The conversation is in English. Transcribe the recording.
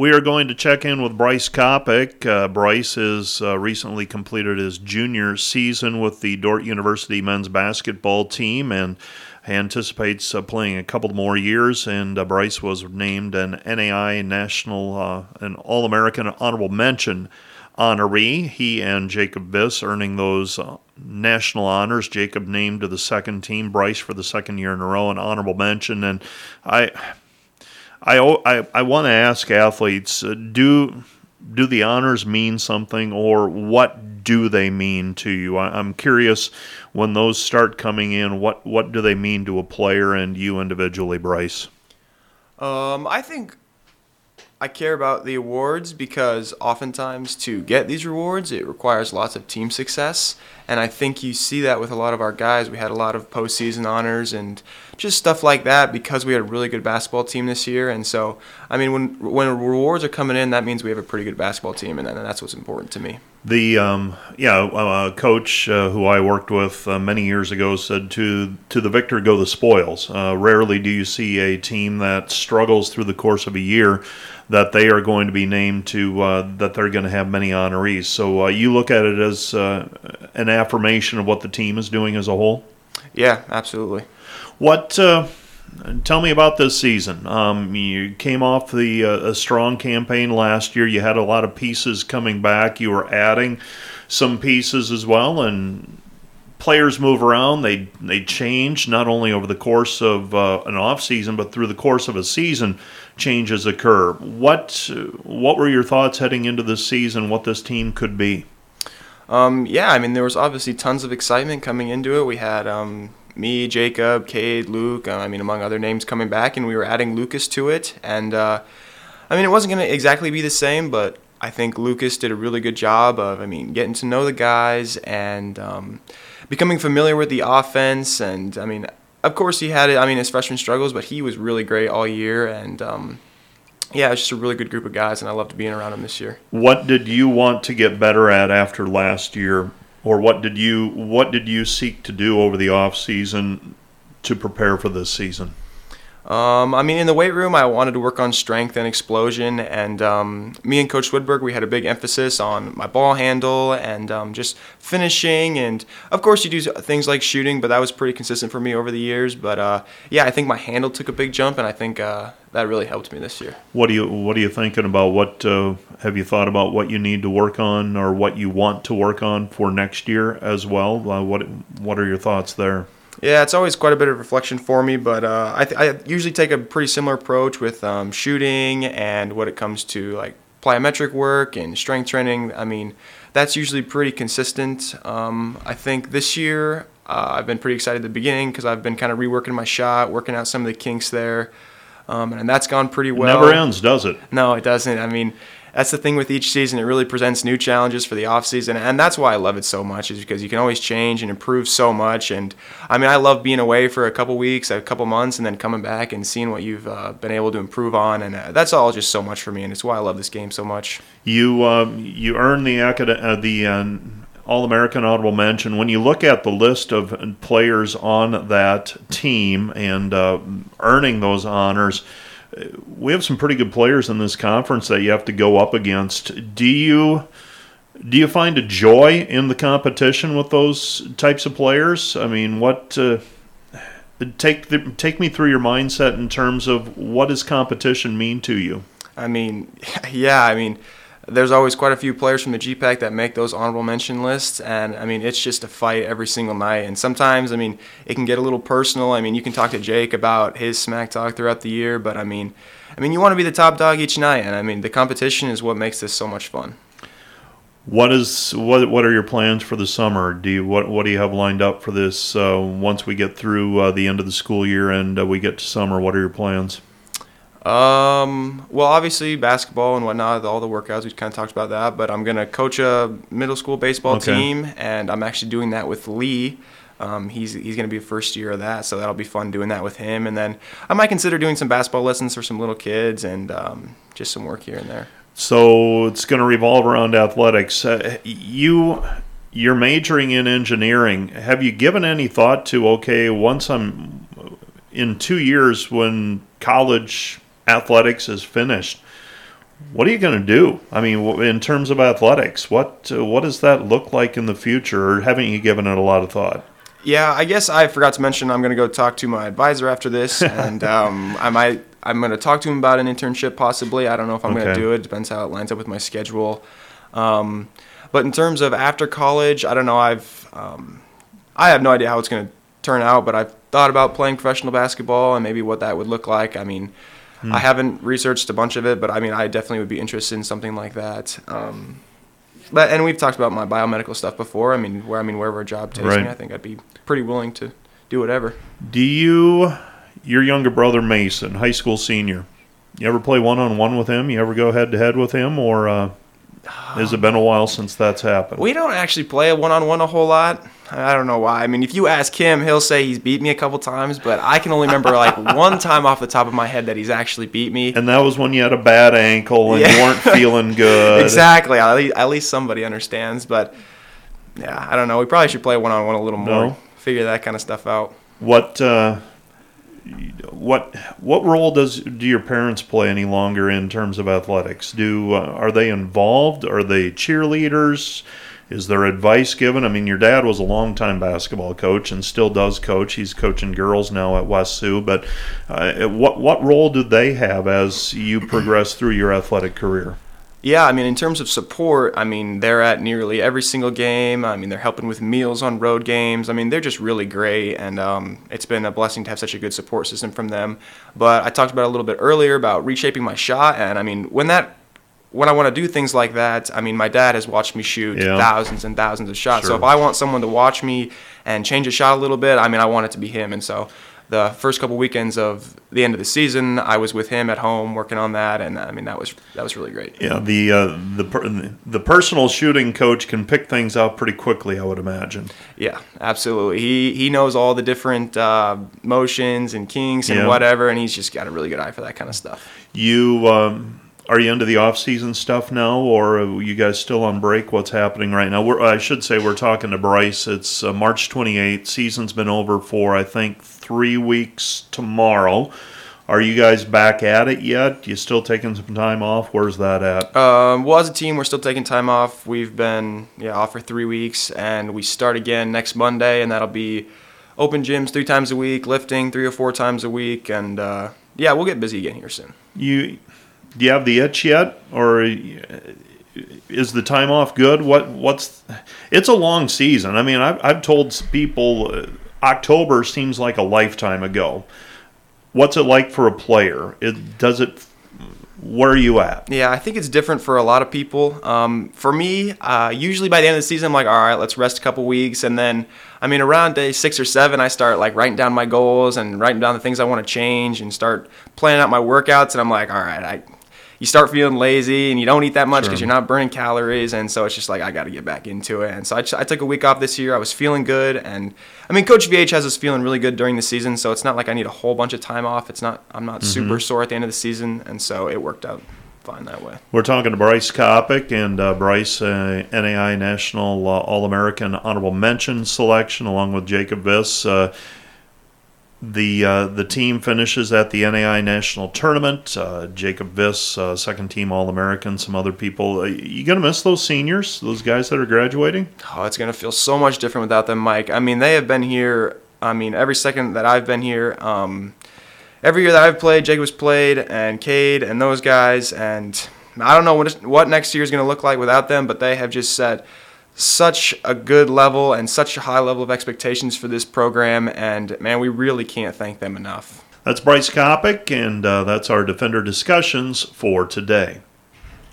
We are going to check in with Bryce Coppock. Uh, Bryce has uh, recently completed his junior season with the Dordt University men's basketball team and anticipates uh, playing a couple more years. And uh, Bryce was named an NAIA National, uh, an All American honorable mention honoree. He and Jacob Viss earning those uh, national honors. Jacob named to the second team, Bryce for the second year in a row, an honorable mention. And I, I, I, I want to ask athletes: uh, do do the honors mean something, or what do they mean to you? I, I'm curious when those start coming in. What what do they mean to a player and you individually, Bryce? Um, I think I care about the awards because oftentimes to get these rewards, it requires lots of team success. And I think you see that with a lot of our guys. We had a lot of postseason honors and just stuff like that because we had a really good basketball team this year. And so, I mean, when when rewards are coming in, that means we have a pretty good basketball team, and, and that's what's important to me. The um, yeah, a coach uh, who I worked with uh, many years ago said to to the victor go the spoils. Uh, rarely do you see a team that struggles through the course of a year that they are going to be named to uh, that they're going to have many honorees. So uh, you look at it as uh, an affirmation of what the team is doing as a whole. Yeah, absolutely. What? Uh, tell me about this season. Um, you came off the uh, a strong campaign last year. You had a lot of pieces coming back. You were adding some pieces as well, and players move around. They they change not only over the course of uh, an off season, but through the course of a season changes occur. What what were your thoughts heading into this season? What this team could be? Um, yeah, I mean there was obviously tons of excitement coming into it. We had um, me, Jacob, Cade, Luke. Uh, I mean among other names coming back, and we were adding Lucas to it. And uh, I mean it wasn't going to exactly be the same, but I think Lucas did a really good job of I mean getting to know the guys and um, becoming familiar with the offense. And I mean of course, he had it. I mean, his freshman struggles, but he was really great all year, and um, yeah, it's just a really good group of guys, and I loved being around him this year. What did you want to get better at after last year, or what did you what did you seek to do over the off season to prepare for this season? Um, I mean, in the weight room, I wanted to work on strength and explosion. And um, me and Coach Woodberg, we had a big emphasis on my ball handle and um, just finishing. And of course, you do things like shooting, but that was pretty consistent for me over the years. But uh, yeah, I think my handle took a big jump, and I think uh, that really helped me this year. What do you What are you thinking about? What uh, have you thought about? What you need to work on, or what you want to work on for next year as well? Uh, what What are your thoughts there? Yeah, it's always quite a bit of reflection for me, but uh, I, th- I, usually take a pretty similar approach with um, shooting and when it comes to like plyometric work and strength training. I mean, that's usually pretty consistent. Um, I think this year uh, I've been pretty excited at the beginning because I've been kind of reworking my shot, working out some of the kinks there, um, and that's gone pretty well. It never ends, does it? No, it doesn't. I mean, that's the thing with each season. It really presents new challenges for the off season, and that's why I love it so much. Is because you can always change and improve so much. And I mean, I love being away for a couple weeks, a couple months, and then coming back and seeing what you've uh, been able to improve on. And uh, that's all just so much for me, and it's why I love this game so much. You uh, you earn the acad- uh, the uh, all American Honorable Mention. When you look at the list of players on that team and uh, earning those honors we have some pretty good players in this conference that you have to go up against. Do you do you find a joy in the competition with those types of players? I mean, what uh, take the, take me through your mindset in terms of what does competition mean to you? I mean, yeah, I mean there's always quite a few players from the GPAC that make those honorable mention lists, and I mean it's just a fight every single night. And sometimes, I mean, it can get a little personal. I mean, you can talk to Jake about his smack talk throughout the year, but I mean, I mean, you want to be the top dog each night, and I mean, the competition is what makes this so much fun. What is what? What are your plans for the summer? Do you what What do you have lined up for this? Uh, once we get through uh, the end of the school year and uh, we get to summer, what are your plans? Um, well, obviously basketball and whatnot, all the workouts we kind of talked about that. But I'm gonna coach a middle school baseball okay. team, and I'm actually doing that with Lee. Um, he's he's gonna be a first year of that, so that'll be fun doing that with him. And then I might consider doing some basketball lessons for some little kids and um, just some work here and there. So it's gonna revolve around athletics. Uh, you you're majoring in engineering. Have you given any thought to okay, once I'm in two years when college athletics is finished, what are you going to do? I mean, in terms of athletics, what uh, what does that look like in the future? Or haven't you given it a lot of thought? Yeah, I guess I forgot to mention I'm going to go talk to my advisor after this, and um, I might I'm going to talk to him about an internship possibly. I don't know if I'm going to do it. Depends how it lines up with my schedule. Um, but in terms of after college, I don't know. I've um, I have no idea how it's going to turn out, but I've thought about playing professional basketball and maybe what that would look like. I mean, I haven't researched a bunch of it, but I mean, I definitely would be interested in something like that. Um, but and we've talked about my biomedical stuff before. I mean, where I mean wherever a job takes Right. me, I think I'd be pretty willing to do whatever. Do you, your younger brother Mason, high school senior, you ever play one on one with him? You ever go head to head with him, or uh, has it been a while since that's happened? We don't actually play a one on one a whole lot. I don't know why. I mean, if you ask him, he'll say he's beat me a couple times, but I can only remember like one time off the top of my head that he's actually beat me. and that was when you had a bad ankle and you weren't feeling good. Exactly. At least, at least somebody understands. But yeah, I don't know. We probably should play one on one a little more. No? Figure that kind of stuff out. What uh, what what role does do your parents play any longer in terms of athletics? Do uh, are they involved? Are they cheerleaders? Is there advice given? I mean, your dad was a longtime basketball coach and still does coach. He's coaching girls now at West Sioux. But uh, what what role do they have as you progress through your athletic career? Yeah, I mean, in terms of support, I mean, they're at nearly every single game. I mean, they're helping with meals on road games. I mean, they're just really great, and um, it's been a blessing to have such a good support system from them. But I talked about a little bit earlier about reshaping my shot, and I mean, when that when I want to do things like that, I mean, my dad has watched me shoot Yeah. thousands and thousands of shots. So if I want someone to watch me and change a shot a little bit, I mean, I want it to be him. And so the first couple weekends of the end of the season, I was with him at home working on that, and I mean, that was that was really great. Yeah, the uh, the per- the personal shooting coach can pick things out pretty quickly. I would imagine. Yeah, absolutely. He he knows all the different uh, motions and kinks and Yeah. whatever, and he's just got a really good eye for that kind of stuff. You um, are you into the off season stuff now, or are you guys still on break? What's happening right now? We're, I should say we're talking to Bryce. It's uh, March 28th. Season's been over for I think three weeks tomorrow. Are you guys back at it yet? You still taking some time off? Where's that at? Um, well, as a team, we're still taking time off. We've been yeah off for three weeks, and we start again next Monday, and that'll be open gyms three times a week, lifting three or four times a week, and uh, yeah, we'll get busy again here soon. You do you have the itch yet, or is the time off good? What what's it's a long season. I mean, I've I've told people uh, October seems like a lifetime ago. What's it like for a player? It does it. Where are you at? Yeah, I think it's different for a lot of people. Um, for me, uh, usually by the end of the season, I'm like, all right, let's rest a couple weeks, and then, I mean, around day six or seven, I start like writing down my goals and writing down the things I want to change, and start planning out my workouts. And I'm like, all right, I, you start feeling lazy, and you don't eat that much because Sure. you're not burning calories, and so it's just like I got to get back into it. And so I, I took a week off this year. I was feeling good, and I mean, Coach VH has us feeling really good during the season, so it's not like I need a whole bunch of time off. It's not I'm not super sore at the end of the season, and so it worked out fine that way. We're talking to Bryce Coppock and uh, Bryce, uh, NAIA National uh, All American Honorable Mention selection, along with Jacob Viss. The uh, the team finishes at the NAIA National Tournament. Uh, Jacob Viss, uh, second team All American. Some other people. Uh, you gonna miss those seniors, those guys that are graduating? Oh, it's gonna feel so much different without them, Mike. I mean, they have been here. I mean, every second that I've been here, um, every year that I've played, Jacob's played, and Cade and those guys, and I don't know what what next year is gonna look like without them, but they have just set such a good level and such a high level of expectations for this program, and man, we really can't thank them enough. That's Bryce Coppock, and uh, that's our Defender discussions for today.